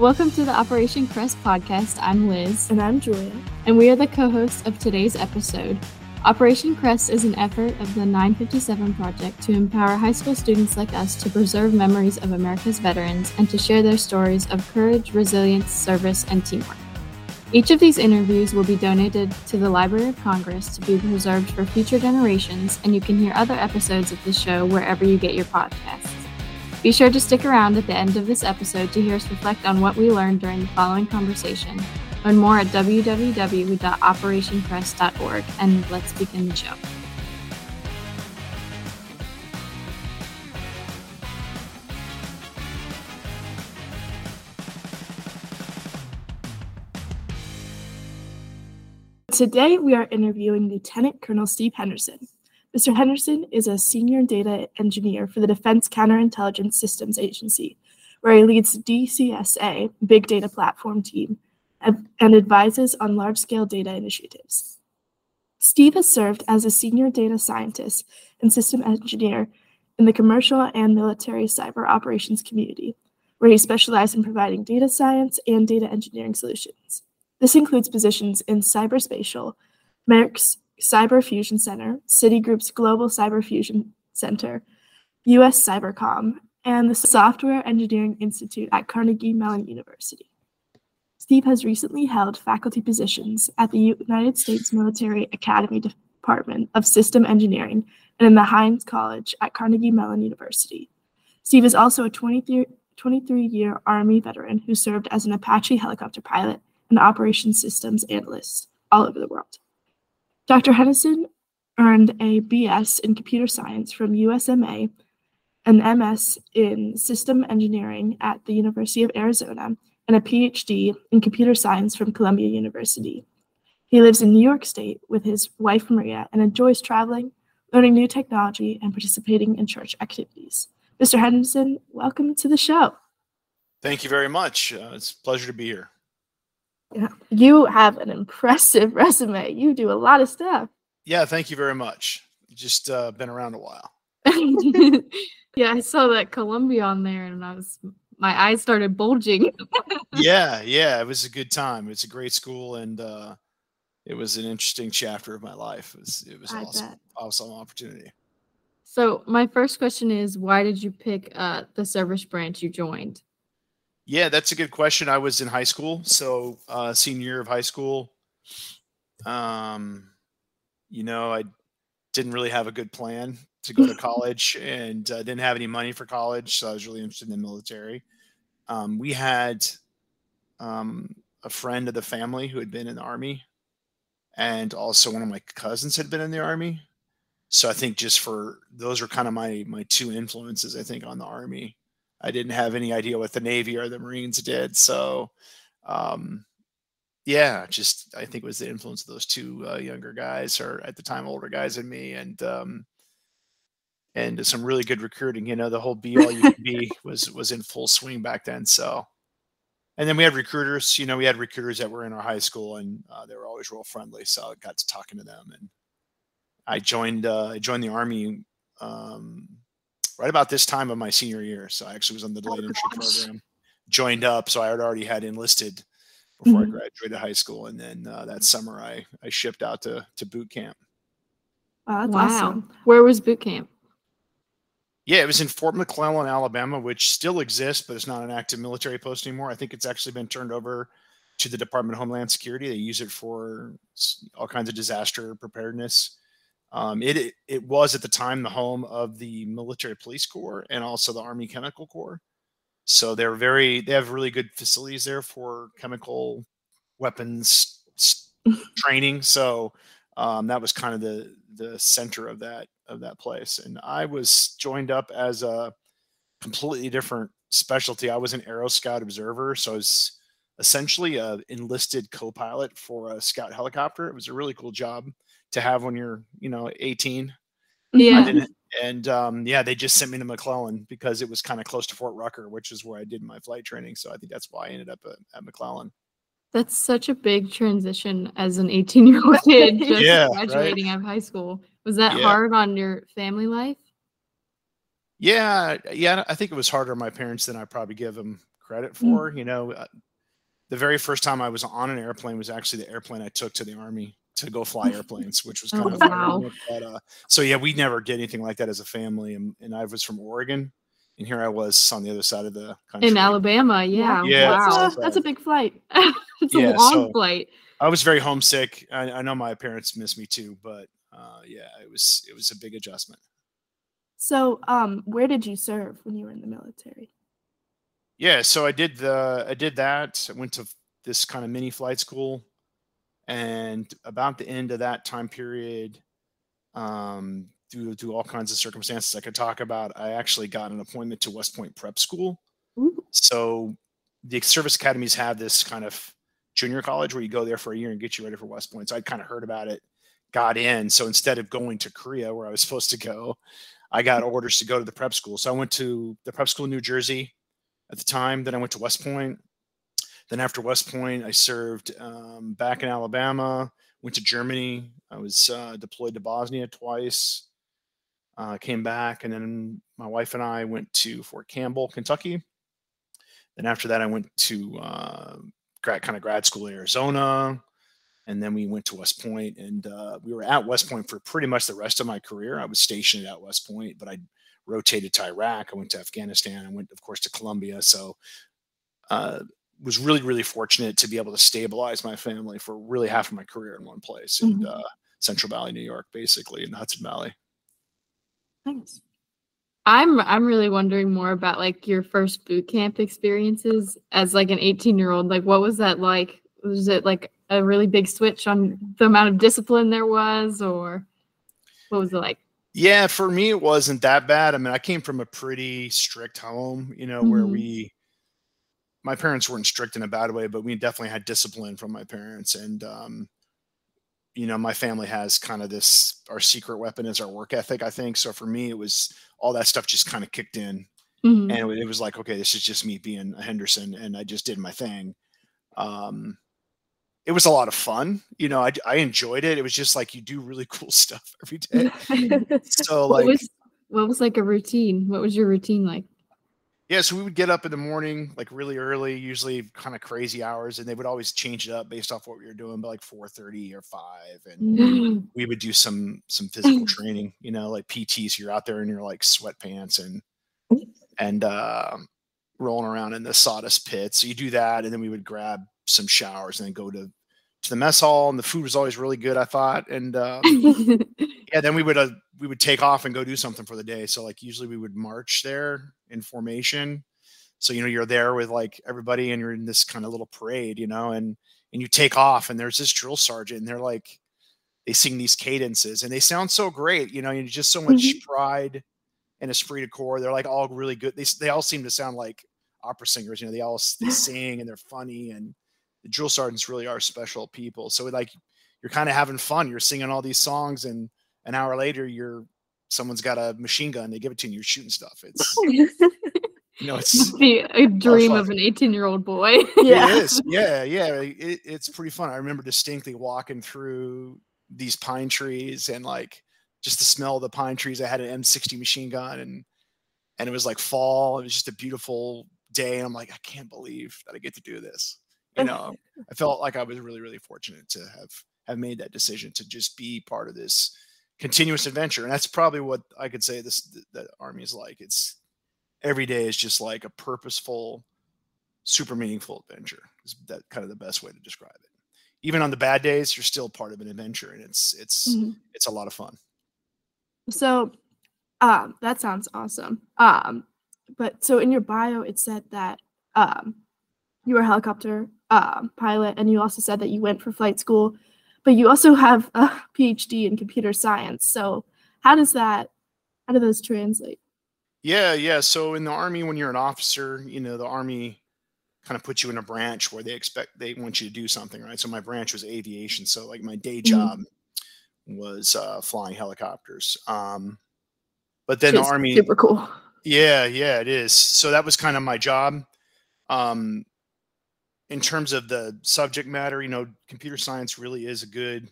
Welcome to the Operation Crest podcast. I'm Liz. And I'm Julia. And we are the co hosts of today's episode. Operation Crest is an effort of the 957 Project to empower high school students like us to preserve memories of America's veterans and to share their stories of courage, resilience, service, and teamwork. Each of these interviews will be donated to the Library of Congress to be preserved for future generations, and you can hear other episodes of the show wherever you get your podcasts. Be sure to stick around at the end of this episode to hear us reflect on what we learned during the following conversation. Learn more at www.operationcrest.org and let's begin the show. Today we are interviewing Lieutenant Colonel Steve Henderson. Mr. Henderson is a senior data engineer for the Defense Counterintelligence Systems Agency, where he leads DCSA, Big Data Platform Team, and, advises on large scale data initiatives. Steve has served as a senior data scientist and system engineer in the commercial and military cyber operations community, where he specialized in providing data science and data engineering solutions. This includes positions in cyberspatial, Merck's Cyber Fusion Center, Citigroup's Global Cyber Fusion Center, US Cybercom, and the Software Engineering Institute at Carnegie Mellon University. Steve has recently held faculty positions at the United States Military Academy Department of System Engineering and in the Heinz College at Carnegie Mellon University. Steve is also a 23, 23 year Army veteran who served as an Apache helicopter pilot and operations systems analyst all over the world. Dr. Henderson earned a BS in computer science from USMA, an MS in system engineering at the University of Arizona, and a PhD in computer science from Columbia University. He lives in New York State with his wife Maria and enjoys traveling, learning new technology, and participating in church activities. Mr. Henderson, welcome to the show. Thank you very much. Uh, it's a pleasure to be here. Yeah, you have an impressive resume. You do a lot of stuff. Yeah, thank you very much. Just uh, been around a while. yeah, I saw that Columbia on there, and I was my eyes started bulging. yeah, yeah, it was a good time. It's a great school, and uh, it was an interesting chapter of my life. It was, it was awesome, awesome opportunity. So, my first question is, why did you pick uh, the service branch you joined? Yeah, that's a good question. I was in high school, so uh, senior year of high school. Um, you know, I didn't really have a good plan to go to college, and uh, didn't have any money for college, so I was really interested in the military. Um, we had um, a friend of the family who had been in the army, and also one of my cousins had been in the army. So I think just for those are kind of my my two influences. I think on the army I didn't have any idea what the Navy or the Marines did. So, um, yeah, just I think it was the influence of those two uh, younger guys, or at the time older guys than me, and um, and some really good recruiting. You know, the whole be all you can be was was in full swing back then. So, and then we had recruiters. You know, we had recruiters that were in our high school, and uh, they were always real friendly. So I got to talking to them, and I joined uh, I joined the army um, right about this time of my senior year. So I actually was on the delayed oh, entry program, joined up. So I had already had enlisted before mm-hmm. I graduated high school, and then uh, that summer I I shipped out to to boot camp. Wow, wow. Awesome. Where was boot camp? Yeah, it was in Fort McClellan, Alabama, which still exists, but it's not an active military post anymore. I think it's actually been turned over to the Department of Homeland Security. They use it for all kinds of disaster preparedness. Um, it it was at the time the home of the military police corps and also the Army Chemical Corps. So they're very they have really good facilities there for chemical weapons training. So um, that was kind of the the center of that of that place. And I was joined up as a completely different specialty. I was an Aero Scout observer, so I was essentially a enlisted co-pilot for a scout helicopter. It was a really cool job to have when you're you know 18 yeah and um, yeah they just sent me to mcclellan because it was kind of close to fort rucker which is where i did my flight training so i think that's why i ended up at, at mcclellan that's such a big transition as an 18 year old kid just yeah, graduating right? out of high school was that yeah. hard on your family life yeah yeah i think it was harder on my parents than i probably give them credit for. You know, uh, the very first time I was on an airplane was actually the airplane I took to the army to go fly airplanes, which was kind Oh, of wow. But, uh, so yeah, we never did anything like that as a family, and, and I was from Oregon, and here I was on the other side of the country. In Alabama, yeah. Yeah, wow. That's, a, that's a big flight. it's a long so- flight. I was very homesick. I, I know my parents miss me too, but uh, yeah, it was it was a big adjustment. So, um, where did you serve when you were in the military? Yeah, so I did the I did that. I went to this kind of mini flight school, and about the end of that time period, um, due to all kinds of circumstances I could talk about, I actually got an appointment to West Point Prep School. Ooh. So the service academies have this kind of junior college where you go there for a year and get you ready for West Point. So I'd kind of heard about it, got in. So instead of going to Korea where I was supposed to go, I got orders to go to the prep school. So I went to the prep school in New Jersey at the time. Then I went to West Point. Then after West Point, I served um, back in Alabama. Went to Germany. I was uh, deployed to Bosnia twice. Uh, came back, and then my wife and I went to Fort Campbell, Kentucky. Then after that, I went to uh, grad, kind of grad school in Arizona, and then we went to West Point, and uh, we were at West Point for pretty much the rest of my career. I was stationed at West Point, but I rotated to Iraq. I went to Afghanistan. I went, of course, to Colombia. So, uh, was really, really fortunate to be able to stabilize my family for really half of my career in one place in Mhm. uh, Central Valley, New York, basically in the Hudson Valley. Thanks. I'm I'm really wondering more about like your first boot camp experiences as like an 18 year old. Like, what was that like? Was it like a really big switch on the amount of discipline there was, or what was it like? Yeah, for me, it wasn't that bad. I mean, I came from a pretty strict home, you know, where Mhm. we, my parents weren't strict in a bad way, but we definitely had discipline from my parents. And, um, you know, my family has kind of this, our secret weapon is our work ethic, I think. So for me, it was all that stuff just kind of kicked in. Mhm. and it, was like okay this is just me being a henderson and i just did my thing um it was a lot of fun you know i, I enjoyed it it was just like you do really cool stuff every day so what was what was like a routine? What was your routine like? Yeah so we would get up in the morning like really early usually kind of crazy hours and they would always change it up based off what we were doing but like 4.30 or 5 and Mhm. we would do some some physical training you know like pt so you're out there in your like sweatpants and and uh rolling around in the sawdust pit so you do that and then we would grab some showers and then go to to the mess hall and the food was always really good i thought and um, yeah then we would uh, we would take off and go do something for the day. So like usually we would march there in formation. So you know you're there with like everybody and you're in this kind of little parade you know and and you take off and there's this drill sergeant and they're like they sing these cadences and they sound so great you know you just so much Mhm. pride and esprit de corps. They're like all really good. They, they all seem to sound like opera singers you know they all they sing and they're funny and the drill sergeants really are special people. So like you're kind of having fun. You're singing all these songs and an hour later you're someone's got a machine gun they give it to you and you're shooting stuff. It's you know it's a dream of an 18 year old boy. yeah. it is. Yeah yeah. It, it's pretty fun. I remember distinctly walking through these pine trees and like just the smell of the pine trees. I had an m60 machine gun and and it was like fall. It was just a beautiful day and i'm like i can't believe that i get to do this. You know i felt like i was really really fortunate to have have made that decision to just be part of this continuous adventure and that's probably what i could say this that army is like it's every day is just like a purposeful super meaningful adventure is that kind of the best way to describe it even on the bad days you're still part of an adventure and it's it's Mhm. it's a lot of fun So, um, that sounds awesome. Um, but so in your bio, it said that um, you were a helicopter um, pilot, and you also said that you went for flight school, but you also have a PhD in computer science. So, how does that? How do those translate? Yeah, yeah. So in the army, when you're an officer, you know, the army kind of puts you in a branch where they expect they want you to do something, right? So my branch was aviation. So like my day job was uh, flying helicopters. Um, but then the army, super cool. yeah, yeah, it is. So that was kind of my job. Um, in terms of the subject matter, you know, computer science really is a good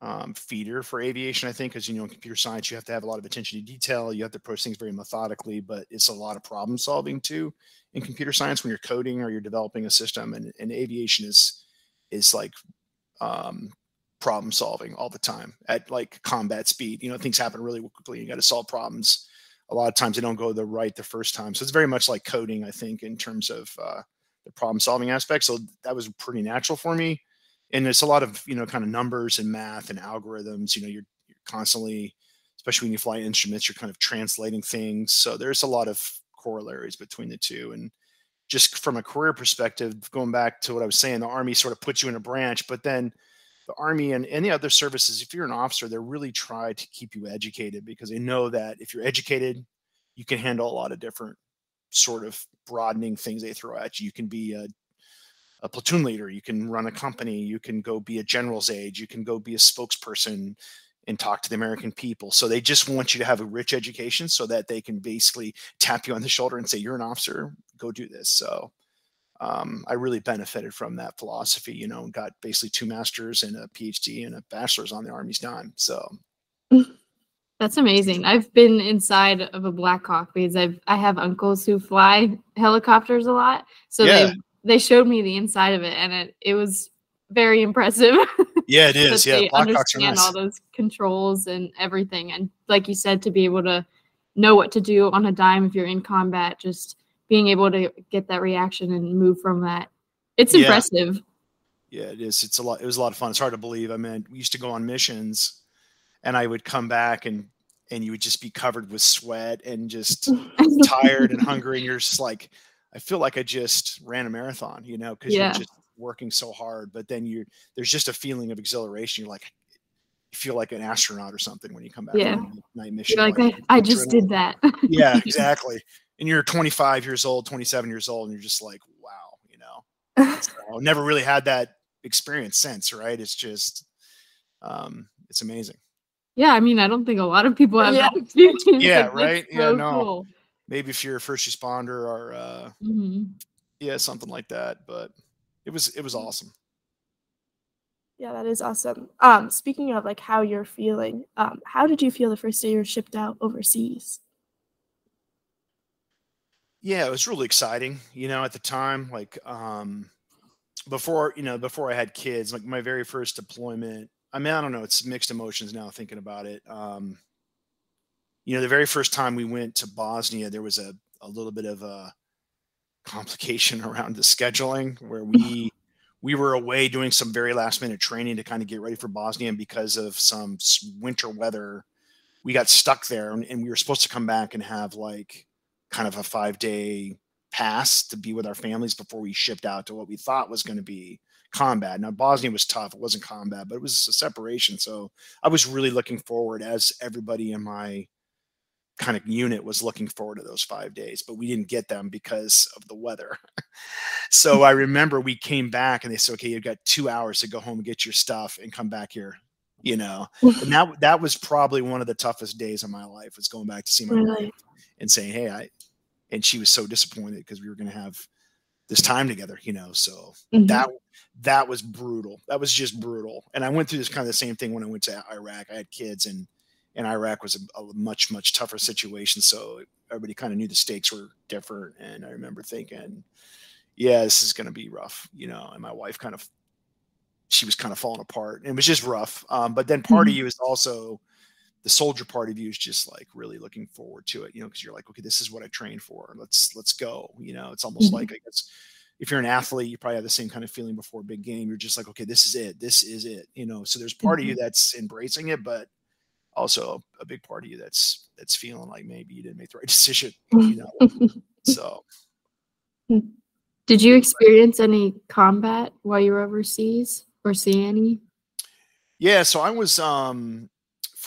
um, feeder for aviation, I think, because you know in computer science you have to have a lot of attention to detail. You have to approach things very methodically, but it's a lot of problem solving too in computer science when you're coding or you're developing a system. And, and aviation is is like um, problem solving all the time at like combat speed. You know, things happen really quickly. You got to solve problems. A lot of times they don't go the right the first time. So it's very much like coding, I think, in terms of uh, the problem solving aspect. So that was pretty natural for me and it's a lot of you know kind of numbers and math and algorithms you know you're, you're constantly especially when you fly instruments you're kind of translating things so there's a lot of corollaries between the two and just from a career perspective going back to what i was saying the army sort of puts you in a branch but then the army and any other services if you're an officer they're really try to keep you educated because they know that if you're educated you can handle a lot of different sort of broadening things they throw at you. You can be a a platoon leader you can run a company you can go be a general's aide you can go be a spokesperson and talk to the american people. So they just want you to have a rich education so that they can basically tap you on the shoulder and say you're an officer go do this. So um, i really benefited from that philosophy you know got basically two masters and a phd and a bachelor's on the army's dime so that's amazing. I've been inside of a Black Hawk because I've I have uncles who fly helicopters a lot. So yeah. they they showed me the inside of it and it, it was very impressive. Yeah, it is. yeah, they understand nice. all those controls and everything. And like you said, to be able to know what to do on a dime if you're in combat, just being able to get that reaction and move from that. It's yeah. impressive. Yeah, it is. It's a lot. It was a lot of fun. It's hard to believe. I mean, we used to go on missions, and I would come back and and you would just be covered with sweat and just tired and hungry, and you're just like, I feel like I just ran a marathon, you know, because yeah. you're just working so hard. But then you there's just a feeling of exhilaration. You're like you feel like an astronaut or something when you come back yeah. from night mission. You're like, like I, I just did that. yeah, exactly. And you're 25 years old, 27 years old, and you're just like, wow, you know. so, never really had that experience since, right? It's just um it's amazing. Yeah, I mean, I don't think a lot of people have yeah. that experience. Yeah, like, right. So yeah, no. Cool maybe if you're a first responder or uh, mm-hmm. yeah, something like that. But it was it was awesome. Yeah, that is awesome. Um, speaking of like how you're feeling, um, how did you feel the first day you were shipped out overseas? Yeah, it was really exciting. You know, at the time, like um, before, you know, before I had kids, like my very first deployment. I mean, I don't know. It's mixed emotions now thinking about it. Um, you know, the very first time we went to Bosnia, there was a, a little bit of a complication around the scheduling where we we were away doing some very last minute training to kind of get ready for Bosnia, and because of some winter weather, we got stuck there, and, and we were supposed to come back and have like kind of a five day pass to be with our families before we shipped out to what we thought was going to be combat. Now Bosnia was tough; it wasn't combat, but it was a separation. So I was really looking forward, as everybody in my kind of unit was looking forward to those five days, but we didn't get them because of the weather. so I remember we came back and they said, okay, you've got two hours to go home and get your stuff and come back here, you know, and that, that was probably one of the toughest days of my life was going back to see my wife and saying, Hey, I, and she was so disappointed because we were going to have this time together, you know? So mm-hmm. that, that was brutal. That was just brutal. And I went through this kind of the same thing when I went to Iraq. I had kids and and Iraq was a, a much much tougher situation. So everybody kind of knew the stakes were different, and I remember thinking, yeah, this is going to be rough, you know. And my wife kind of she was kind of falling apart, and it was just rough. Um, but then part mm-hmm. of you is also the soldier part of you is just like really looking forward to it, you know, because you're like, okay, this is what I trained for. Let's let's go. You know, it's almost mm-hmm. like I guess if you're an athlete, you probably have the same kind of feeling before a big game. You're just like, okay, this is it. This is it. You know, so there's part mm-hmm. of you that's embracing it, but also a big part of you that's that's feeling like maybe you didn't make the right decision you know so did you experience any combat while you were overseas or see any yeah so i was um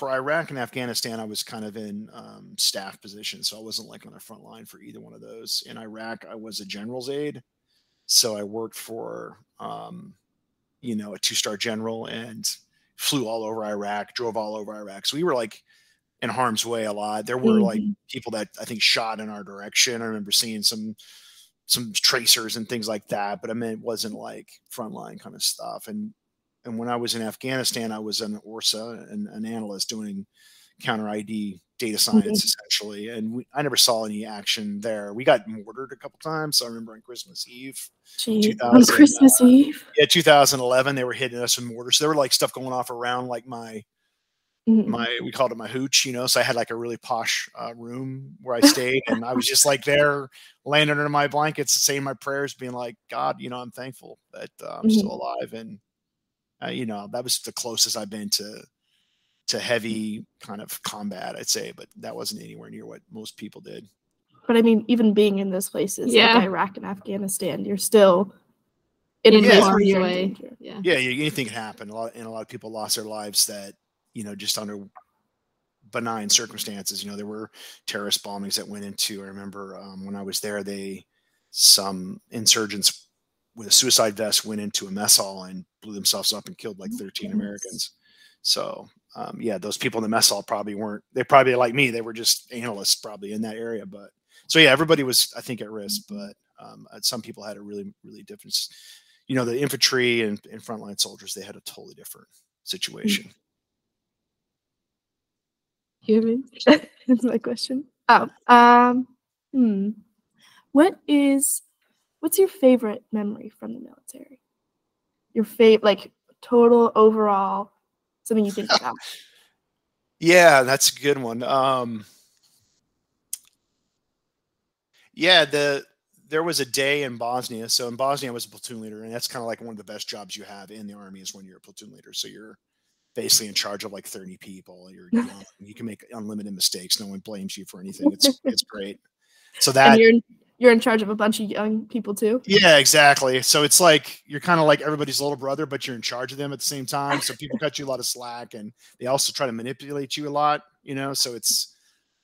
for iraq and afghanistan i was kind of in um, staff position so i wasn't like on the front line for either one of those in iraq i was a general's aide so i worked for um you know a two star general and flew all over Iraq, drove all over Iraq. So we were like in harm's way a lot. There were mm-hmm. like people that I think shot in our direction. I remember seeing some some tracers and things like that, but I mean it wasn't like frontline kind of stuff. And and when I was in Afghanistan, I was an ORSA and an analyst doing counter IED data science mm-hmm. essentially. And we, I never saw any action there. We got mortared a couple times. So I remember on Christmas Eve, on Christmas uh, Eve, yeah, 2011, they were hitting us with mortars. So there were like stuff going off around like my Mm-hmm. my we called it my hooch you know so i had like a really posh uh, room where i stayed and i was just like there laying under my blankets saying my prayers being like god you know i'm thankful that uh, i'm mm-hmm. still alive and uh, you know that was the closest i've been to to heavy kind of combat i'd say but that wasn't anywhere near what most people did but i mean even being in those places yeah. like iraq and afghanistan you're still in a yeah. way yeah yeah anything can happen a lot and a lot of people lost their lives that you know, just under benign circumstances. You know, there were terrorist bombings that went into. I remember um, when I was there, they some insurgents with a suicide vest went into a mess hall and blew themselves up and killed like 13 Americans. So um, yeah, those people in the mess hall probably weren't. They probably like me. They were just analysts probably in that area. But so yeah, everybody was I think at risk, mm-hmm. but um, uh, some people had a really really different. You know, the infantry and, and frontline soldiers they had a totally different situation. Mm-hmm. hear me? That's my question. Oh, um, hmm. What is, what's your favorite memory from the military? Your favorite, like total overall, something you think about. yeah, that's a good one. Um, yeah, the there was a day in Bosnia. So in Bosnia, I was a platoon leader, and that's kind of like one of the best jobs you have in the army is when you're a platoon leader. So you're basically in charge of like 30 people. You're you, you can make unlimited mistakes. No one blames you for anything. It's it's great. So that and you're you're in charge of a bunch of young people too. Yeah, exactly. So it's like you're kind of like everybody's little brother, but you're in charge of them at the same time. So people cut you a lot of slack, and they also try to manipulate you a lot. You know, so it's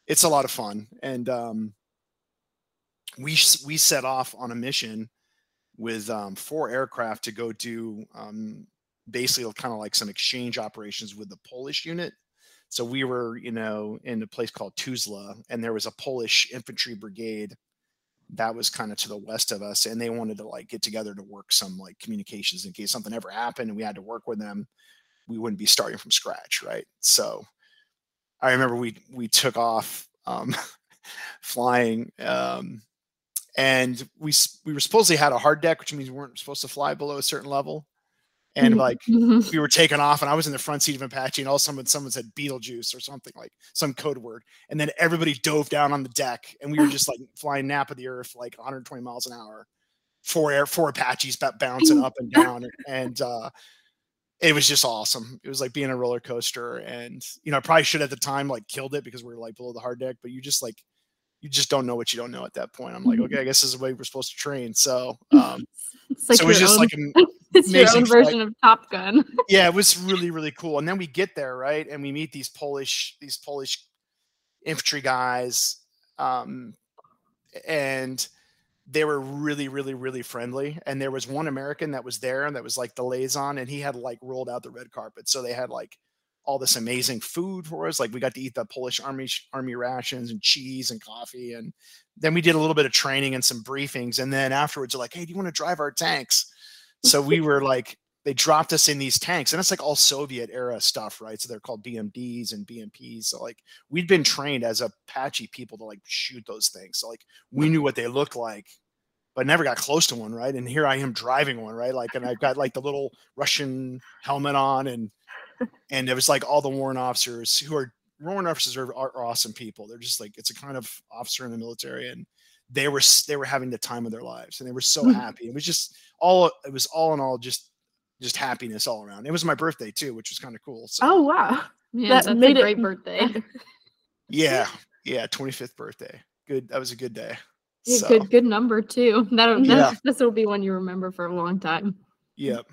it's a lot of fun. And um, we we set off on a mission with um, four aircraft to go do um, basically kind of like some exchange operations with the Polish unit. So we were, you know, in a place called Tuzla, and there was a Polish infantry brigade that was kind of to the west of us, and they wanted to like get together to work some like communications in case something ever happened and we had to work with them. We wouldn't be starting from scratch, right? So I remember we we took off um, flying, um, and we we were supposedly had a hard deck, which means we weren't supposed to fly below a certain level and mm-hmm. like mm-hmm. we were taking off and I was in the front seat of Apache and all of a sudden someone said Beetlejuice or something like some code word. And then everybody dove down on the deck and we were just like flying nap of the earth like 120 miles an hour. Four air four Apaches bouncing up and down. And uh it was just awesome. It was like being a roller coaster. And you know, I probably should at the time like killed it because we were like below the hard deck, but you just like you just don't know what you don't know at that point. I'm like, mm-hmm. okay, I guess this is the way we're supposed to train. So, um, like so it was just own, like it's your own version flight. of Top Gun. yeah, it was really really cool. And then we get there right, and we meet these Polish these Polish infantry guys, um, and they were really really really friendly. And there was one American that was there and that was like the liaison, and he had like rolled out the red carpet, so they had like all this amazing food for us. Like we got to eat the Polish army army rations and cheese and coffee, and then we did a little bit of training and some briefings. And then afterwards, they're like, "Hey, do you want to drive our tanks?" So we were like, they dropped us in these tanks, and it's like all Soviet era stuff, right? So they're called BMDs and BMPs. So like we'd been trained as Apache people to like shoot those things. So like we knew what they looked like but never got close to one, right? And here I am driving one, right? Like, and I've got like the little Russian helmet on, and and it was like all the warrant officers who are warrant officers are, are, awesome people. They're just like it's a kind of officer in the military, and they were they were having the time of their lives, and they were so mm-hmm. happy. It was just all it was all in all just just happiness all around. It was my birthday too, which was kind of cool. So. Oh wow, yeah, that made a great it... birthday. yeah, yeah, twenty fifth birthday. Good. That was a good day. Yeah, so. Good, good number too. That yeah. this will be one you remember for a long time. Yep.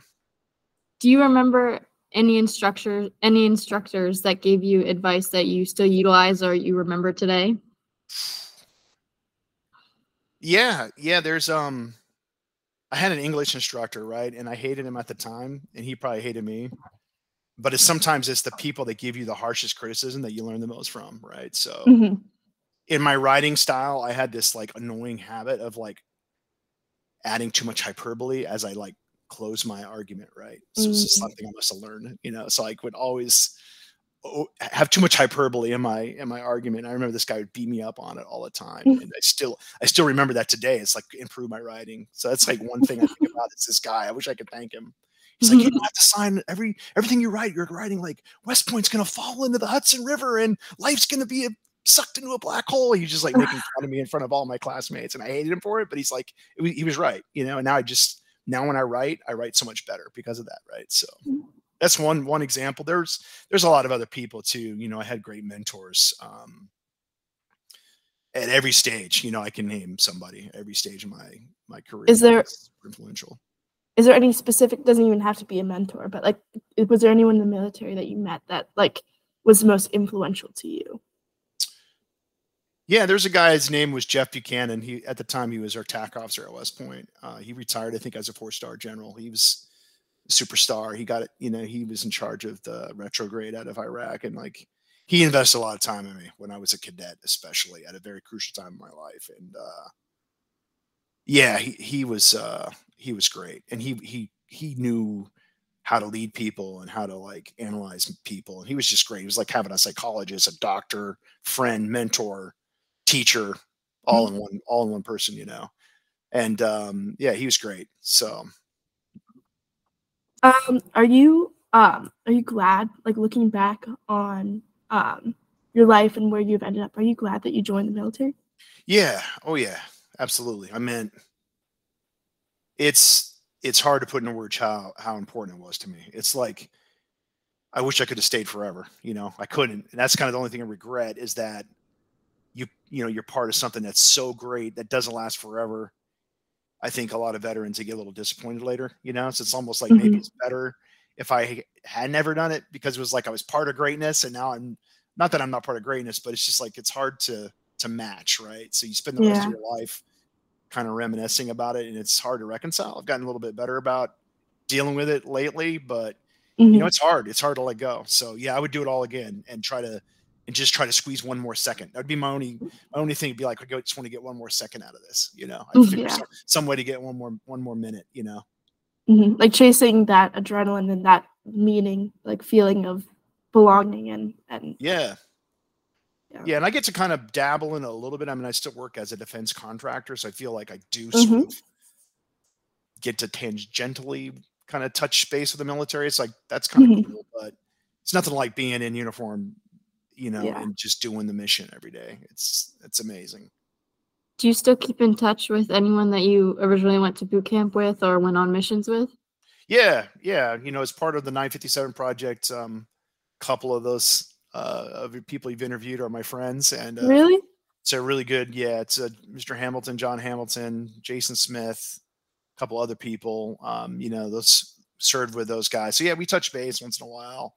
Do you remember any instructor any instructors that gave you advice that you still utilize or you remember today? Yeah, yeah, there's um I had an English instructor, right? And I hated him at the time and he probably hated me. But it's sometimes it's the people that give you the harshest criticism that you learn the most from, right? So mm-hmm. in my writing style, I had this like annoying habit of like adding too much hyperbole as I like close my argument right. So it's just Mm. something I must have learned, you know. So I would always have too much hyperbole in my in my argument. I remember this guy would beat me up on it all the time, Mm. and I still I still remember that today. It's like improve my writing. So that's like one thing I think about. Is this guy? I wish I could thank him. He's like, you don't have to sign every everything you write. You're writing like West Point's gonna fall into the Hudson River and life's gonna be a, sucked into a black hole. He's just like making fun of me in front of all my classmates, and I hated him for it. But he's like, it was- he was right, you know. And now I just now when I write, I write so much better because of that, right? So that's one one example. There's there's a lot of other people too. You know, I had great mentors. Um, at every stage, you know, I can name somebody every stage of my my career. Is there- influential? Is there any specific? Doesn't even have to be a mentor, but like, was there anyone in the military that you met that like was the most influential to you? Yeah, there's a guy. His name was Jeff Buchanan. He at the time he was our TAC officer at West Point. Uh, he retired, I think, as a four star general. He was superstar. He got it. You know, he was in charge of the retrograde out of Iraq, and like he invested a lot of time in me when I was a cadet, especially at a very crucial time in my life. And uh, yeah, he he was uh, he was great, and he he he knew how to lead people and how to like analyze people. And he was just great. He was like having a psychologist, a doctor, friend, mentor, teacher, all in one, all in one person, you know. And um, yeah, he was great. So Um, are you um are you glad like looking back on um your life and where you've ended up? Are you glad that you joined the military? yeah, oh yeah, absolutely. I meant it's it's hard to put into words how how important it was to me. It's like I wish I could have stayed forever. You know, I couldn't, and that's kind of the only thing I regret is that you you know you're part of something that's so great that doesn't last forever. I think a lot of veterans they get a little disappointed later. You know, so it's almost like maybe Mhm. it's better if I had never done it because it was like I was part of greatness, and now I'm not that I'm not part of greatness, but it's just like it's hard to to match, right? So you spend the rest of your life kind of reminiscing about it, and it's hard to reconcile. I've gotten a little bit better about dealing with it lately, but you know Mhm. it's hard it's hard to let go so yeah i would do it all again and try to and just try to squeeze one more second that'd be my only my only thing would be like i just want to get one more second out of this you know i figure yeah. some, some way to get one more one more minute you know Mhm. Like chasing that adrenaline and that meaning, like feeling of belonging and and yeah Yeah. yeah and i get to kind of dabble in a little bit i mean i still work as a defense contractor so i feel like i do Mhm. sort of get to tangentially kind of touch space with the military it's like that's kind of Mhm. cool but it's nothing like being in uniform you know Yeah. and just doing the mission every day it's it's amazing Do you still keep in touch with anyone that you originally went to boot camp with or went on missions with? Yeah, yeah. You know, as part of the 957 project, um, a couple of those uh, of people you've interviewed are my friends, and uh, really? it's a really good. Yeah, it's uh, Mr. Hamilton, John Hamilton, Jason Smith, a couple other people. Um, you know, those served with those guys. So yeah, we touch base once in a while.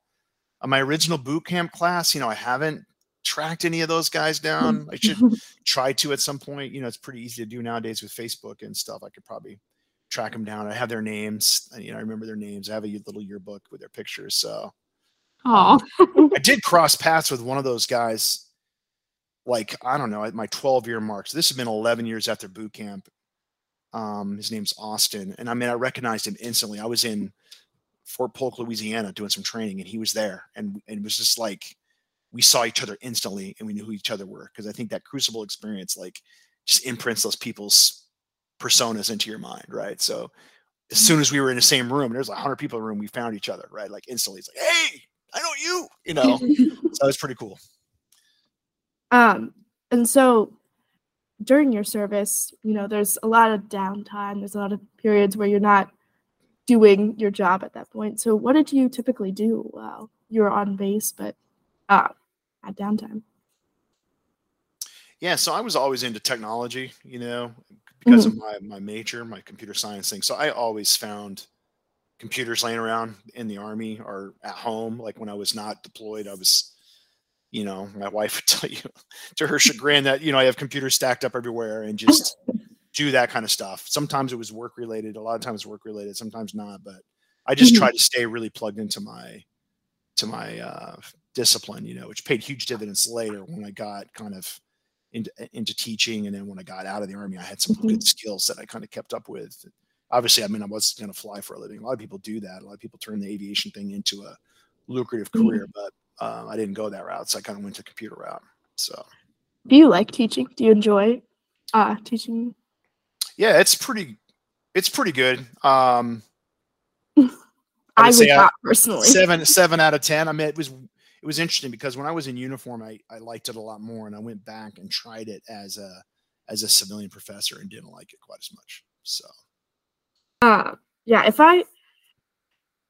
My original boot camp class, you know, I haven't tracked any of those guys down. I should try to at some point. You know, it's pretty easy to do nowadays with Facebook and stuff. I could probably track them down. I have their names. You know, I remember their names. I have a little yearbook with their pictures. So Oh, I did cross paths with one of those guys. Like I don't know, at my 12 year mark. So this has been 11 years after boot camp. Um, his name's Austin, and I mean, I recognized him instantly. I was in Fort Polk, Louisiana, doing some training, and he was there, and and it was just like we saw each other instantly, and we knew who each other were because I think that crucible experience like just imprints those people's personas into your mind, right? So as soon as we were in the same room, there's a hundred people in the room, we found each other, right? Like instantly, it's like, hey, I know you, you know. so it was pretty cool. Um, and so during your service, you know, there's a lot of downtime. There's a lot of periods where you're not doing your job at that point. So what did you typically do while you were on base, but uh, at downtime? Yeah, so I was always into technology, you know, because of my my major, my computer science thing. So I always found computers laying around in the army or at home. Like when I was not deployed, I was, you know, my wife would tell you to her chagrin that you know I have computers stacked up everywhere and just do that kind of stuff. Sometimes it was work related, a lot of times work related, sometimes not. But I just Mhm. tried to stay really plugged into my to my uh, discipline, you know, which paid huge dividends later when I got kind of into into teaching, and then when I got out of the army, I had some Mhm. good skills that I kind of kept up with obviously, I mean, I wasn't going to fly for a living. A lot of people do that. A lot of people turn the aviation thing into a lucrative career, but uh, I didn't go that route. So I kind of went the computer route. So, Do you like teaching? Do you enjoy uh, teaching? Yeah, it's pretty, it's pretty good. Um, I would would say I- not personally. seven, seven out of 10. I mean, it was, it was interesting because when I was in uniform, I, I liked it a lot more and I went back and tried it as a, as a civilian professor and didn't like it quite as much. So, Uh, yeah, if I,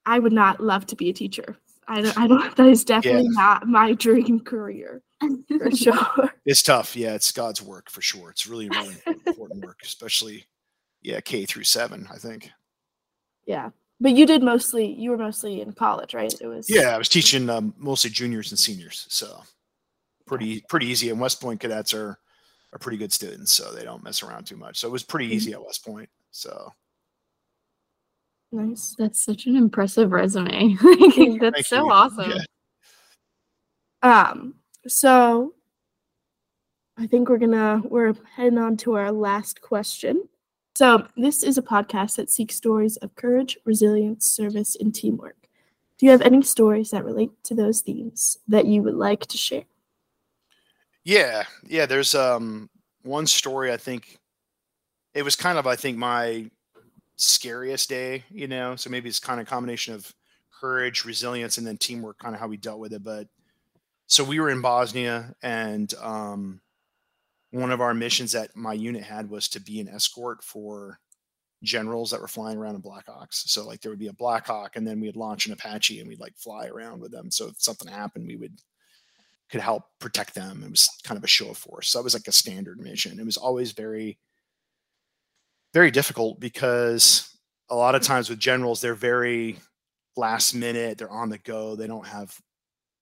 I would not love to be a teacher. I don't. I don't. That is definitely not my dream career for sure. It's tough. Yeah, it's God's work for sure. It's really, really important work, especially yeah, K through seven, I think. Yeah, but you did mostly. You were mostly in college, right? It was. Yeah, I was teaching um, mostly juniors and seniors, so pretty pretty easy. And West Point cadets are are pretty good students, so they don't mess around too much. So it was pretty easy at West Point. So Nice. That's such an impressive resume. That's Thank so you. awesome. Yeah. Um. So. I think we're gonna we're heading on to our last question. So this is a podcast that seeks stories of courage, resilience, service, and teamwork. Do you have any stories that relate to those themes that you would like to share? Yeah, yeah. There's um one story I think it was kind of I think my scariest day, you know. So maybe it's kind of a combination of courage, resilience, and then teamwork, kind of how we dealt with it. But so we were in Bosnia, and um, one of our missions that my unit had was to be an escort for generals that were flying around in Black Blackhawks. So like there would be a Blackhawk, and then we'd launch an Apache, and we'd like fly around with them. So if something happened, we would could help protect them. It was kind of a show of force. So that was like a standard mission. It was always very, very difficult because a lot of times with generals, they're very last minute. They're on the go. They don't have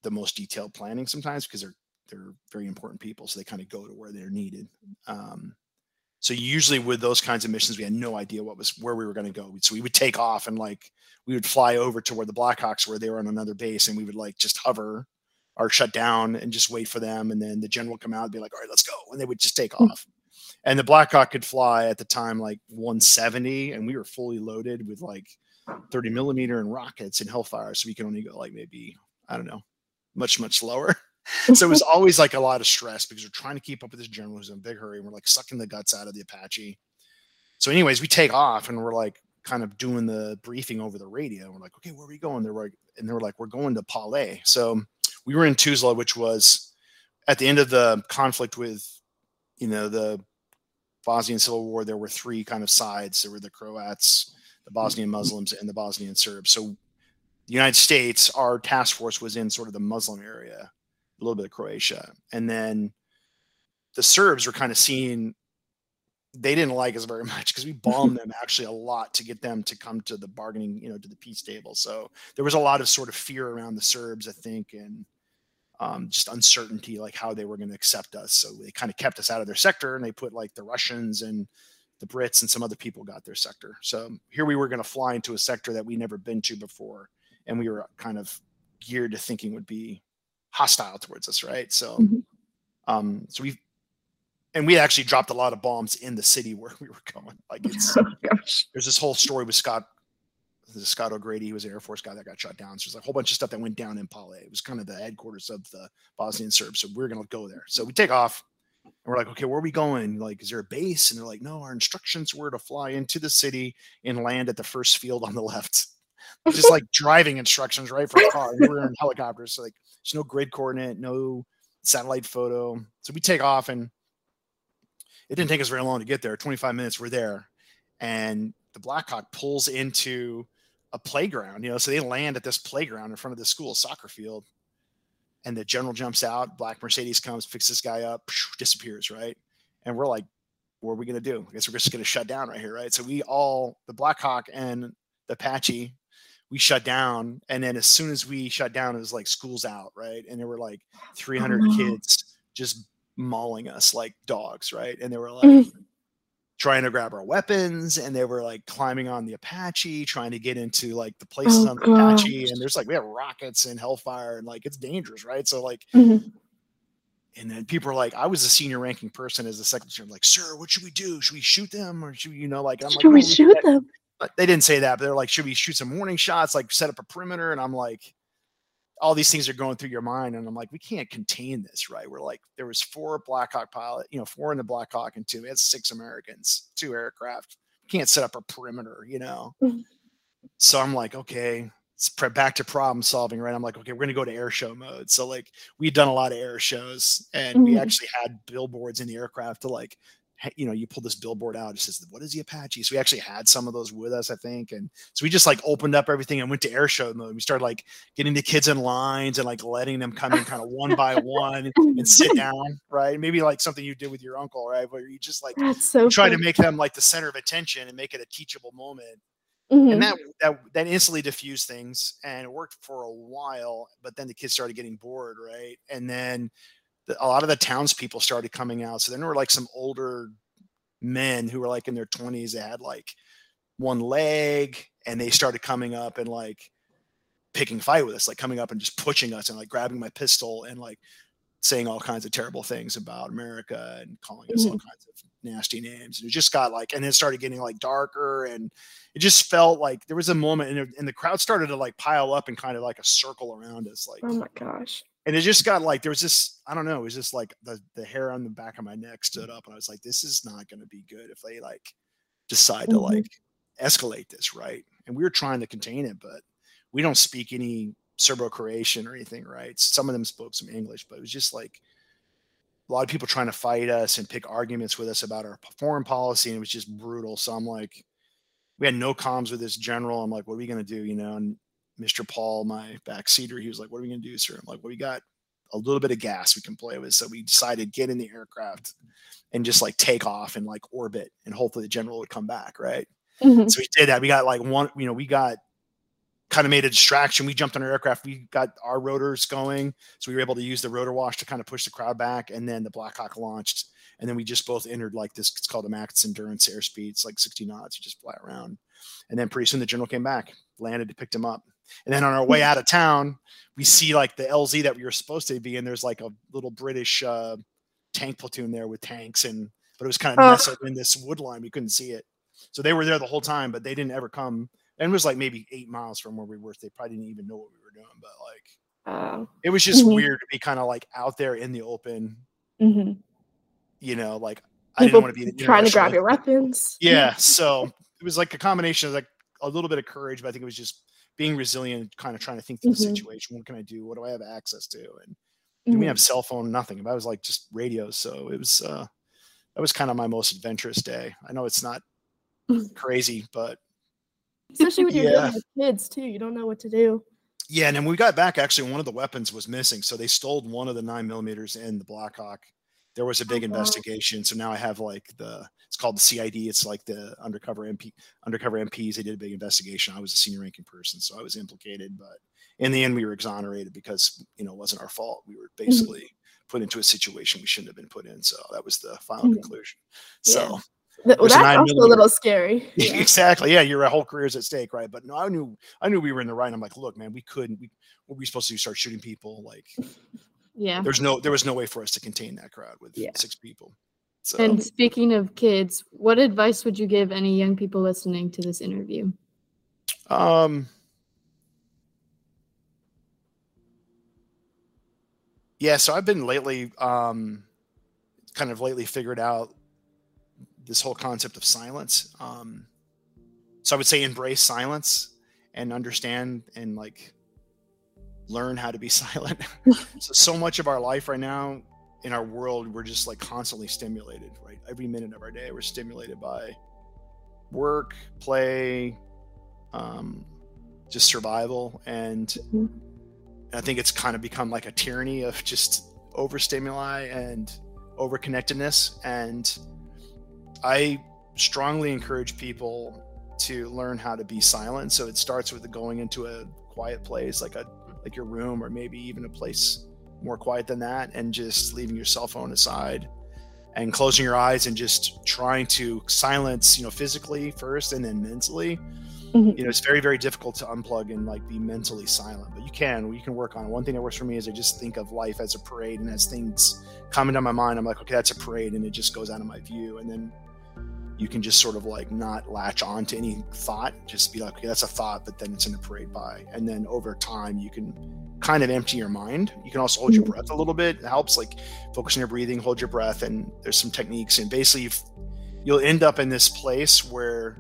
the most detailed planning sometimes because they're they're very important people. So they kind of go to where they're needed. Um, so usually with those kinds of missions, we had no idea what was where we were going to go. So we would take off and like we would fly over to where the Blackhawks were. They were on another base, and we would like just hover or shut down and just wait for them. And then the general would come out and be like, all right, let's go. And they would just take off. And the Blackhawk could fly at the time like 170, and we were fully loaded with like 30 millimeter and rockets and Hellfire. So we could only go like maybe, I don't know, much, much lower. so it was always like a lot of stress because we're trying to keep up with this general who's in a big hurry and we're like sucking the guts out of the Apache. So, anyways, we take off and we're like kind of doing the briefing over the radio. We're like, okay, where are we going? They're like, and they were like, we're going to Pale. So we were in Tuzla, which was at the end of the conflict with, you know, the Bosnian Civil War. There were three kind of sides. There were the Croats, the Bosnian Muslims, and the Bosnian Serbs. So the United States, our task force was in sort of the Muslim area, a little bit of Croatia, and then the Serbs were kind of seeing they didn't like us very much because we bombed them actually a lot to get them to come to the bargaining, you know, to the peace table. So there was a lot of sort of fear around the Serbs, I think, and um, just uncertainty, like how they were going to accept us. So they kind of kept us out of their sector, and they put like the Russians and the Brits and some other people got their sector. So here we were going to fly into a sector that we never been to before, and we were kind of geared to thinking would be hostile towards us, right? So, Mhm. um, so we and we actually dropped a lot of bombs in the city where we were going. Like it's Oh there's this whole story with Scott, Scott O'Grady, he was an Air Force guy that got shot down. So there's a whole bunch of stuff that went down in Pale. It was kind of the headquarters of the Bosnian Serbs. So we're gonna go there. So we take off and we're like, okay, where are we going? Like, is there a base? And they're like, no, our instructions were to fly into the city and land at the first field on the left. Just like driving instructions, right? For a car. We were in helicopters. So like there's no grid coordinate, no satellite photo. So we take off and it didn't take us very long to get there. 25 minutes, we're there. And the Blackhawk pulls into a playground, you know, so they land at this playground in front of the school soccer field. And the general jumps out, black Mercedes comes, picks this guy up, disappears, right? And we're like, what are we gonna do? I guess we're just gonna shut down right here, right? So we all the Blackhawk and the Apache, we shut down. And then as soon as we shut down, it was like school's out, right? And there were like 300 no. kids just mauling us like dogs, right? And they were like Mhm. trying to grab our weapons and they were like climbing on the Apache, trying to get into like the places Oh, on the Apache. And there's like we have rockets and hellfire and like it's dangerous, right? So like Mhm. and then people are like, I was a senior ranking person as a secretary. I'm like, sir, what should we do? Should we shoot them or should we, you know, like I'm like, Should we shoot them? They didn't say that, but they're like, should we shoot some warning shots, like set up a perimeter? And I'm like, all these things are going through your mind, and I'm like, we can't contain this, right? We're like, there was four Black Hawk pilot, you know, four in the Black Hawk and two. We had six Americans, two aircraft. We can't set up a perimeter, you know. Mm-hmm. so I'm like, okay, it's back to problem solving, right? I'm like, okay, we're gonna go to air show mode. So like, we'd done a lot of air shows, and mm-hmm. we actually had billboards in the aircraft to like you know, you pull this billboard out. It says, "What is the Apache?" So we actually had some of those with us, I think, and so we just like opened up everything and went to air show mode. We started like getting the kids in lines and like letting them come in kind of one by one and sit down, right? Maybe like something you did with your uncle, right? Where you just like That's so try to make them like the center of attention and make it a teachable moment. Mm-hmm. And that, that that instantly diffused things, and it worked for a while. But then the kids started getting bored, right? And then a lot of the townspeople started coming out. So then there were like some older men who were like in their 20s. They had like one leg and they started coming up and like picking fight with us, like coming up and just pushing us and like grabbing my pistol and like saying all kinds of terrible things about America and calling us mm-hmm. all kinds of nasty names. And it just got like, and it started getting like darker and it just felt like there was a moment and, it, and the crowd started to like pile up and kind of like a circle around us. Like, oh my gosh and it just got like there was this I don't know, it was just like the the hair on the back of my neck stood up, and I was like, this is not going to be good if they like decide mm-hmm. to like escalate this, right? And we were trying to contain it, but we don't speak any Serbo-Croatian or anything, right? Some of them spoke some English, but it was just like a lot of people trying to fight us and pick arguments with us about our foreign policy, and it was just brutal. So I'm like, we had no comms with this general. I'm like, what are we going to do? You know, and Mr. Paul, my backseater, he was like, What are we going to do, sir? I'm like, Well, we got a little bit of gas we can play with. So we decided get in the aircraft and just like take off and like orbit and hopefully the general would come back. Right. Mm-hmm. So we did that. We got like one, you know, we got kind of made a distraction. We jumped on our aircraft. We got our rotors going. So we were able to use the rotor wash to kind of push the crowd back. And then the Black Hawk launched. And then we just both entered like this, it's called a max endurance airspeed. It's like 60 knots. You just fly around. And then pretty soon the general came back, landed, picked him up. And then on our way out of town, we see like the LZ that we were supposed to be in. There's like a little British uh, tank platoon there with tanks, and but it was kind of nestled in this wood line. We couldn't see it. So they were there the whole time, but they didn't ever come. And it was like maybe eight miles from where we were. They probably didn't even know what we were doing, but like uh, it was just mm-hmm. weird to be kind of like out there in the open. Mm-hmm. You know, like I didn't want to be trying to grab your weapons. Yeah, so it was like a combination of like a little bit of courage, but I think it was just being resilient, kind of trying to think through mm-hmm. the situation. What can I do? What do I have access to? And mm-hmm. we have cell phone, nothing. But I was like just radios. So it was uh that was kind of my most adventurous day. I know it's not crazy, but especially when you're yeah. dealing with kids too, you don't know what to do. Yeah, and then we got back, actually, one of the weapons was missing. So they stole one of the nine millimeters in the Blackhawk there was a big oh, investigation. So now I have like the it's called the CID. It's like the undercover MP undercover MPs. They did a big investigation. I was a senior ranking person, so I was implicated. But in the end, we were exonerated because you know it wasn't our fault. We were mm-hmm. basically mm-hmm. put into a situation we shouldn't have been put in. So that was the final mm-hmm. conclusion. So. Yeah. Well, that's also millimeter. a little scary. Yeah. exactly. Yeah, your whole career is at stake, right? But no, I knew I knew we were in the right. I'm like, look, man, we couldn't. We what were we supposed to do? Start shooting people? Like, yeah. There's no there was no way for us to contain that crowd with yeah. six people. So. And speaking of kids, what advice would you give any young people listening to this interview? Um Yeah, so I've been lately um kind of lately figured out this whole concept of silence. Um so I would say embrace silence and understand and like learn how to be silent. so so much of our life right now in our world we're just like constantly stimulated, right? Every minute of our day we're stimulated by work, play, um, just survival and mm-hmm. I think it's kind of become like a tyranny of just overstimuli and overconnectedness and I strongly encourage people to learn how to be silent. So it starts with going into a quiet place, like a like your room or maybe even a place more quiet than that and just leaving your cell phone aside and closing your eyes and just trying to silence you know physically first and then mentally. Mm-hmm. you know it's very very difficult to unplug and like be mentally silent but you can you can work on it. One thing that works for me is i just think of life as a parade and as things come into my mind i'm like okay that's a parade and it just goes out of my view. And then you can just sort of like not latch on to any thought, just be like, okay, that's a thought, but then it's in a parade by. And then over time, you can kind of empty your mind. You can also hold your Mhm. breath a little bit. It helps like focus on your breathing, hold your breath. And there's some techniques. And basically, you'll end up in this place where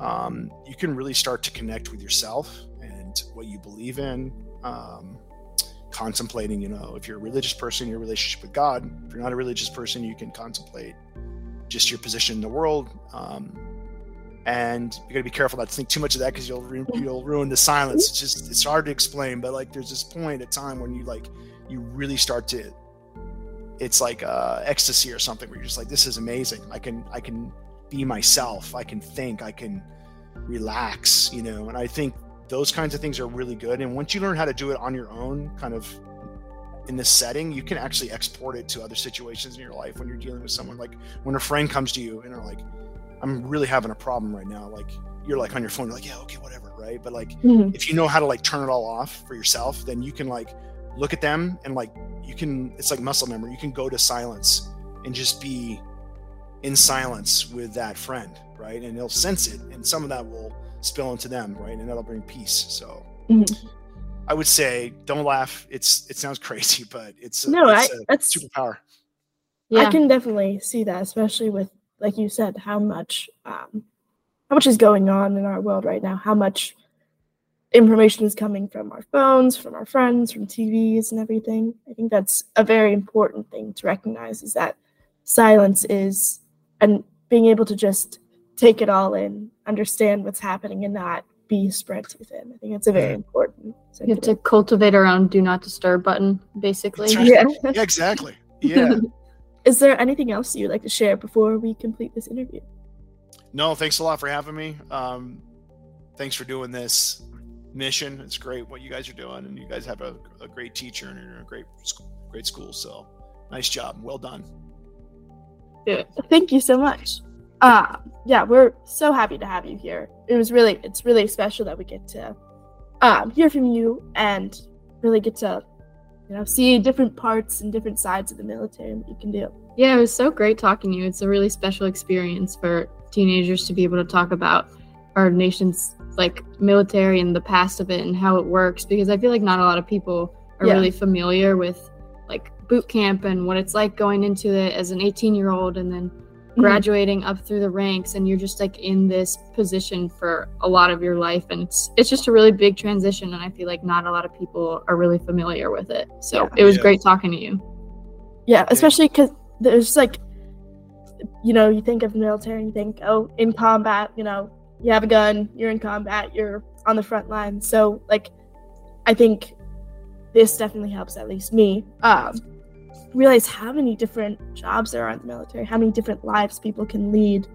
um, you can really start to connect with yourself and what you believe in. Um, contemplating, you know, if you're a religious person, your relationship with God. If you're not a religious person, you can contemplate just your position in the world. Um, and you got to be careful not to think too much of that because you'll you'll ruin the silence. It's just it's hard to explain, but like there's this point at time when you like you really start to. It's like uh, ecstasy or something where you're just like, this is amazing. I can I can be myself. I can think. I can relax. You know, and I think those kinds of things are really good. And once you learn how to do it on your own, kind of in this setting, you can actually export it to other situations in your life when you're dealing with someone. Like when a friend comes to you and are like, I'm really having a problem right now. Like you're like on your phone, you're like, yeah, okay, whatever, right? But like Mhm. if you know how to like turn it all off for yourself, then you can like look at them and like you can it's like muscle memory. You can go to silence and just be in silence with that friend, right? And they'll sense it, and some of that will spill into them, right? And that'll bring peace. So Mhm. I would say don't laugh. It's it sounds crazy, but it's a, No, I it's a that's superpower. Yeah. I can definitely see that, especially with like you said, how much um, how much is going on in our world right now, how much information is coming from our phones, from our friends, from TVs and everything. I think that's a very important thing to recognize is that silence is and being able to just take it all in, understand what's happening and not be spread too thin. I think that's a very Yeah. important thing You have to to cultivate our own do not disturb button, basically. That's right. Yeah. Yeah, exactly. Yeah. Is there anything else you'd like to share before we complete this interview? no, thanks a lot for having me. Um, thanks for doing this mission. It's great what you guys are doing, and you guys have a, a great teacher and you're in a great sc- great school. So nice job. Well done. Thank you so much. Uh, yeah, we're so happy to have you here. It was really, it's really special that we get to um, hear from you and really get to, you know, see different parts and different sides of the military and what you can do. Yeah, it was so great talking to you. It's a really special experience for teenagers to be able to talk about our nation's like military and the past of it and how it works because I feel like not a lot of people are Yeah. really familiar with like boot camp and what it's like going into it as an 18 year old and then graduating up through the ranks and you're just like in this position for a lot of your life and it's it's just a really big transition and I feel like not a lot of people are really familiar with it. So Yeah. it was Yeah. great talking to you. Yeah, especially because there's like, you know, you think of the military and you think, oh, in combat, you know, you have a gun, you're in combat, you're on the front line. So, like, I think this definitely helps, at least me, um, realize how many different jobs there are in the military, how many different lives people can lead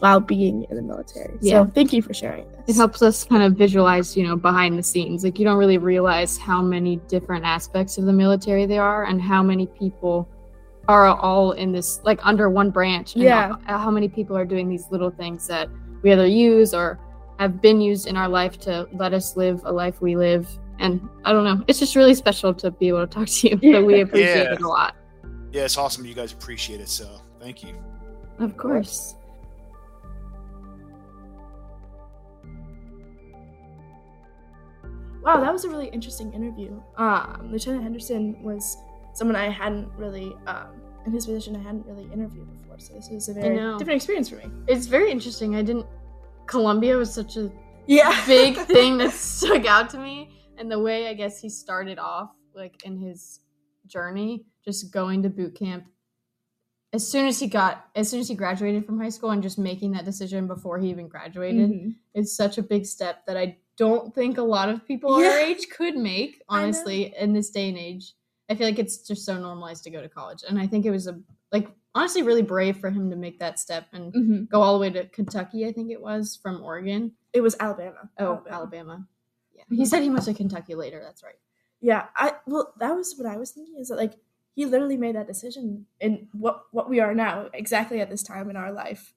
while being in the military. Yeah. So, thank you for sharing It helps us kind of visualize, you know, behind the scenes. Like you don't really realize how many different aspects of the military there are and how many people are all in this like under one branch. and Yeah. How, how many people are doing these little things that we either use or have been used in our life to let us live a life we live. And I don't know. It's just really special to be able to talk to you. So we appreciate Yeah. it a lot. Yeah, it's awesome. You guys appreciate it. So thank you. Of course. Wow, that was a really interesting interview. Um, Lieutenant Henderson was someone I hadn't really, um, in his position, I hadn't really interviewed before. So this was a very different experience for me. It's very interesting. I didn't Columbia was such a Yeah. big thing that stuck out to me and the way i guess he started off like in his journey just going to boot camp as soon as he got as soon as he graduated from high school and just making that decision before he even graduated Mhm. is such a big step that i don't think a lot of people our age could make honestly in this day and age i feel like it's just so normalized to go to college and i think it was a like honestly really brave for him to make that step and Mhm. go all the way to kentucky i think it was from oregon It was Alabama. Oh, Alabama. Yeah. He said he went to Kentucky later. That's right. Yeah, I well, that was what I was thinking. Is that like he literally made that decision in what what we are now, exactly at this time in our life.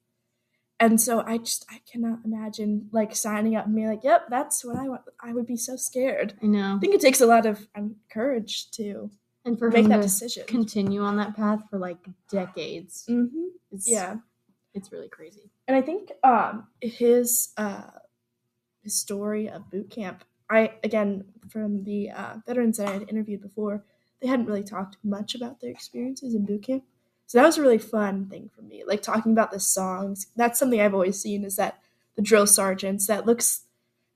And so I just I cannot imagine like signing up and being like, "Yep, that's what I want." I would be so scared. I know. I think it takes a lot of um, courage to And for make that to decision. continue on that path for like decades. hmm It's, Yeah, it's really crazy. And I think um, his uh, his story of boot camp. I again from the uh, veterans that I had interviewed before, they hadn't really talked much about their experiences in boot camp. So that was a really fun thing for me. Like talking about the songs. That's something I've always seen is that the drill sergeants. That looks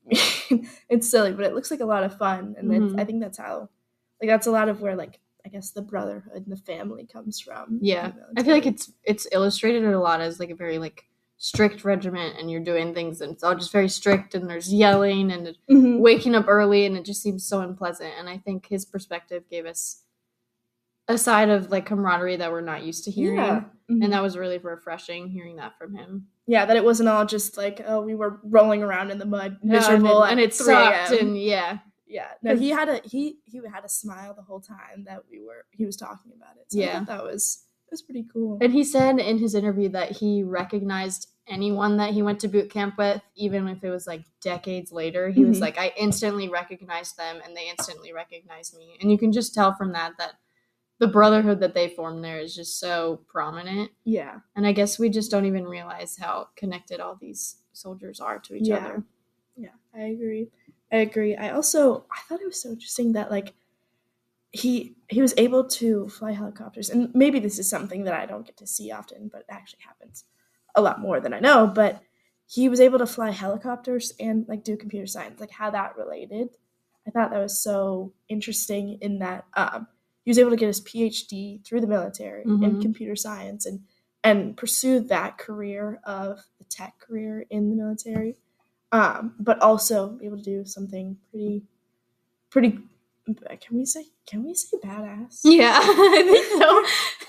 it's silly, but it looks like a lot of fun, and Mhm. I think that's how like that's a lot of where like I guess the brotherhood and the family comes from. Yeah, I feel like it's it's illustrated a lot as like a very like strict regiment, and you're doing things, and it's all just very strict, and there's yelling and Mhm. waking up early, and it just seems so unpleasant. And I think his perspective gave us a side of like camaraderie that we're not used to hearing, Yeah. Mhm. and that was really refreshing hearing that from him. yeah, that it wasn't all just like oh we were rolling around in the mud miserable and, at and it sucked, and yeah, yeah, no, he had a he he had a smile the whole time that we were he was talking about it. So Yeah. that was it was pretty cool. And he said in his interview that he recognized anyone that he went to boot camp with, even if it was like decades later. He was Mhm. like, I instantly recognized them and they instantly recognized me. And you can just tell from that that the brotherhood that they formed there is just so prominent. yeah, And I guess we just don't even realize how connected all these soldiers are to each Yeah. other. yeah, I agree. I agree. I also I thought it was so interesting that like he he was able to fly helicopters, and maybe this is something that I don't get to see often, but it actually happens a lot more than I know. But he was able to fly helicopters and like do computer science, like how that related. I thought that was so interesting in that um, he was able to get his PhD through the military in Mhm. computer science and and pursue that career of the tech career in the military, um, but also be able to do something pretty, pretty. Can we say? Can we say badass? Yeah, I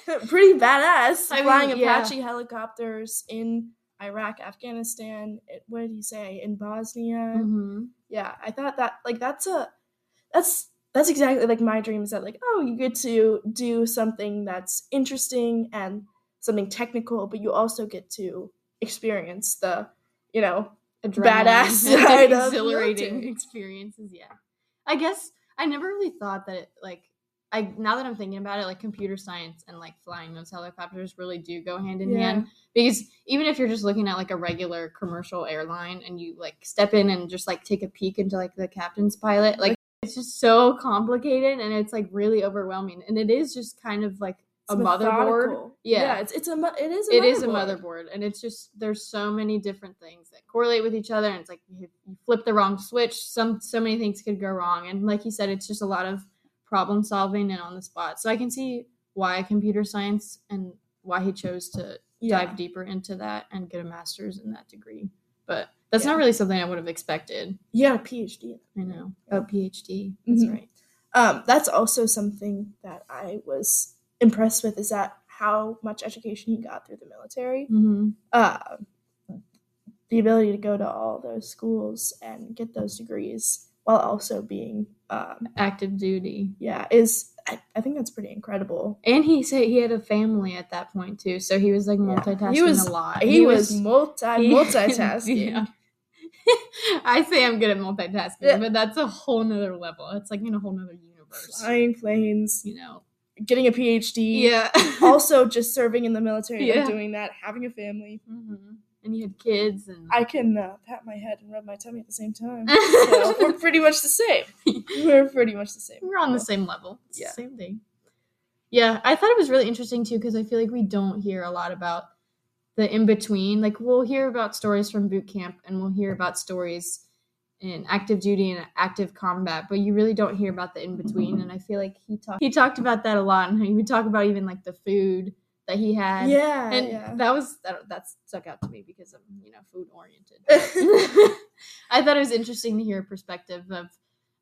think so. pretty badass. I mean, flying yeah. Apache helicopters in Iraq, Afghanistan. It, what did he say? In Bosnia. Mhm. Yeah, I thought that like that's a that's that's exactly like my dream is that like oh you get to do something that's interesting and something technical, but you also get to experience the you know Adrenaline Badass side exhilarating experiences. Yeah, I guess I never really thought that it like I now that I'm thinking about it, like computer science and like flying those helicopters really do go hand in Yeah. hand. Because even if you're just looking at like a regular commercial airline and you like step in and just like take a peek into like the captain's pilot, like it's just so complicated and it's like really overwhelming. And it is just kind of like a motherboard. methodical. Yeah. it's it's a it is a It is a motherboard. and it's just there's so many different things that correlate with each other, and it's like you, flip the wrong switch, some so many things could go wrong, and like you said, it's just a lot of problem solving and on the spot. So I can see why computer science and why he chose to Yeah. dive deeper into that and get a master's in that degree. But that's Yeah. not really something I would have expected. Yeah, a PhD. I know. Oh, PhD. That's Mhm. right. Um, that's also something that I was impressed with is that how much education he got through the military. hmm Uh, the ability to go to all those schools and get those degrees while also being, um, Active duty. yeah, is I, I think that's pretty incredible. And he said he had a family at that point too, so he was like Yeah. multitasking He was- a lot. He, was, multi he- multitasking. Yeah. I say I'm good at multitasking, Yeah. but that's a whole nother level. It's like in a whole nother universe. Flying planes, you know. Getting a PhD. Yeah. also, just serving in the military Yeah. and doing that, having a family. hmm And you had kids and I can uh, pat my head and rub my tummy at the same time. So we're pretty much the same. We're pretty much the same. we're on the same level. It's Yeah. the same thing. Yeah, I thought it was really interesting too because I feel like we don't hear a lot about the in between. Like we'll hear about stories from boot camp and we'll hear about stories in active duty and active combat, but you really don't hear about the in between. And I feel like he talked he talked about that a lot, and he would talk about even like the food that he had. Yeah, and yeah. that was that, that stuck out to me because I'm you know food oriented. I thought it was interesting to hear a perspective of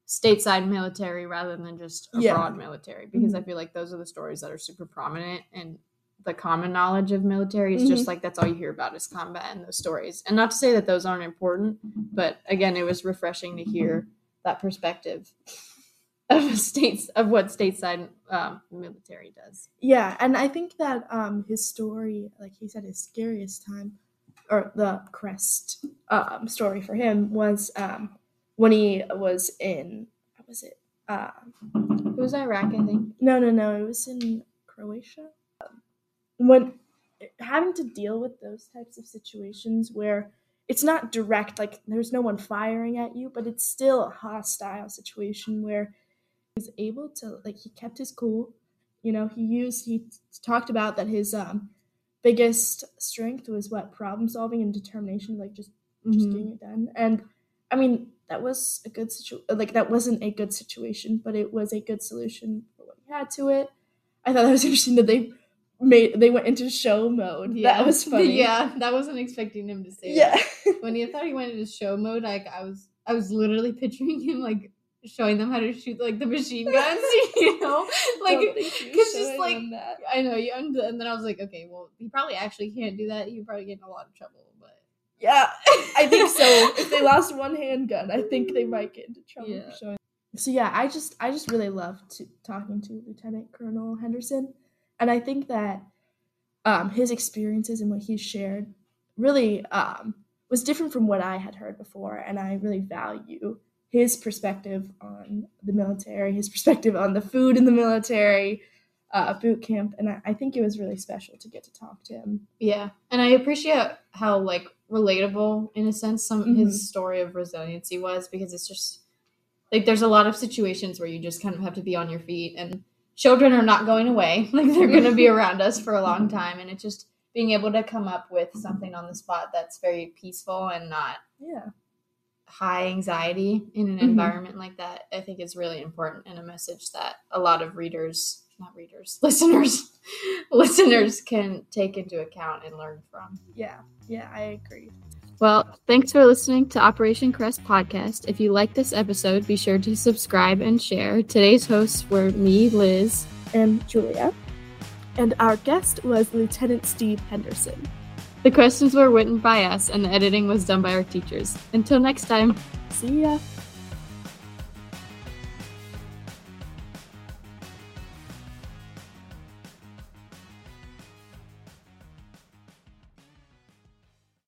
stateside military rather than just Yeah. abroad military because Mhm. I feel like those are the stories that are super prominent and the common knowledge of military is just like that's all you hear about is combat and those stories. And not to say that those aren't important, but again, it was refreshing to hear that perspective of states of what stateside um, military does. Yeah, and I think that um his story, like he said, his scariest time, or the crest um story for him was um when he was in what was it? Uh, It was Iraq, I think. no, no, no, it was in Croatia. When having to deal with those types of situations where it's not direct, like there's no one firing at you, but it's still a hostile situation where he was able to, like, he kept his cool. You know, he used, he talked about that his um, biggest strength was what problem solving and determination, like just just Mhm. getting it done. And I mean, that was a good situation. Like that wasn't a good situation, but it was a good solution for what he had to it. I thought that was interesting that they made they went into show mode. Yeah. That was funny. Yeah, that wasn't expecting him to say yeah. that. When he thought he went into show mode, like I was I was literally picturing him like showing them how to shoot like the machine guns, you know? Like Don't think he was cuz just like. I know you and and then I was like, okay, well, he probably actually can't do that. He probably get in a lot of trouble, but Yeah, I think so. if they lost one handgun, I think they might get into trouble Yeah. for showing. So yeah, I just I just really loved to, talking to Lieutenant Colonel Henderson, and I think that um, his experiences and what he shared really um, was different from what I had heard before, and I really value his perspective on the military, his perspective on the food in the military, uh, boot camp, and I, I think it was really special to get to talk to him. Yeah, and I appreciate how like relatable in a sense some Mhm. his story of resiliency was because it's just like there's a lot of situations where you just kind of have to be on your feet and children are not going away like they're going to be around us for a long time and it's just being able to come up with something on the spot that's very peaceful and not Yeah. high anxiety in an Mhm. environment like that i think is really important and a message that a lot of readers not readers listeners listeners can take into account and learn from Yeah, yeah, I agree. Well, thanks for listening to Operation Crest podcast. If you like this episode, be sure to subscribe and share. Today's hosts were me, Liz. And Julia. And our guest was Lieutenant Steve Henderson. The questions were written by us, and the editing was done by our teachers. Until next time. See ya.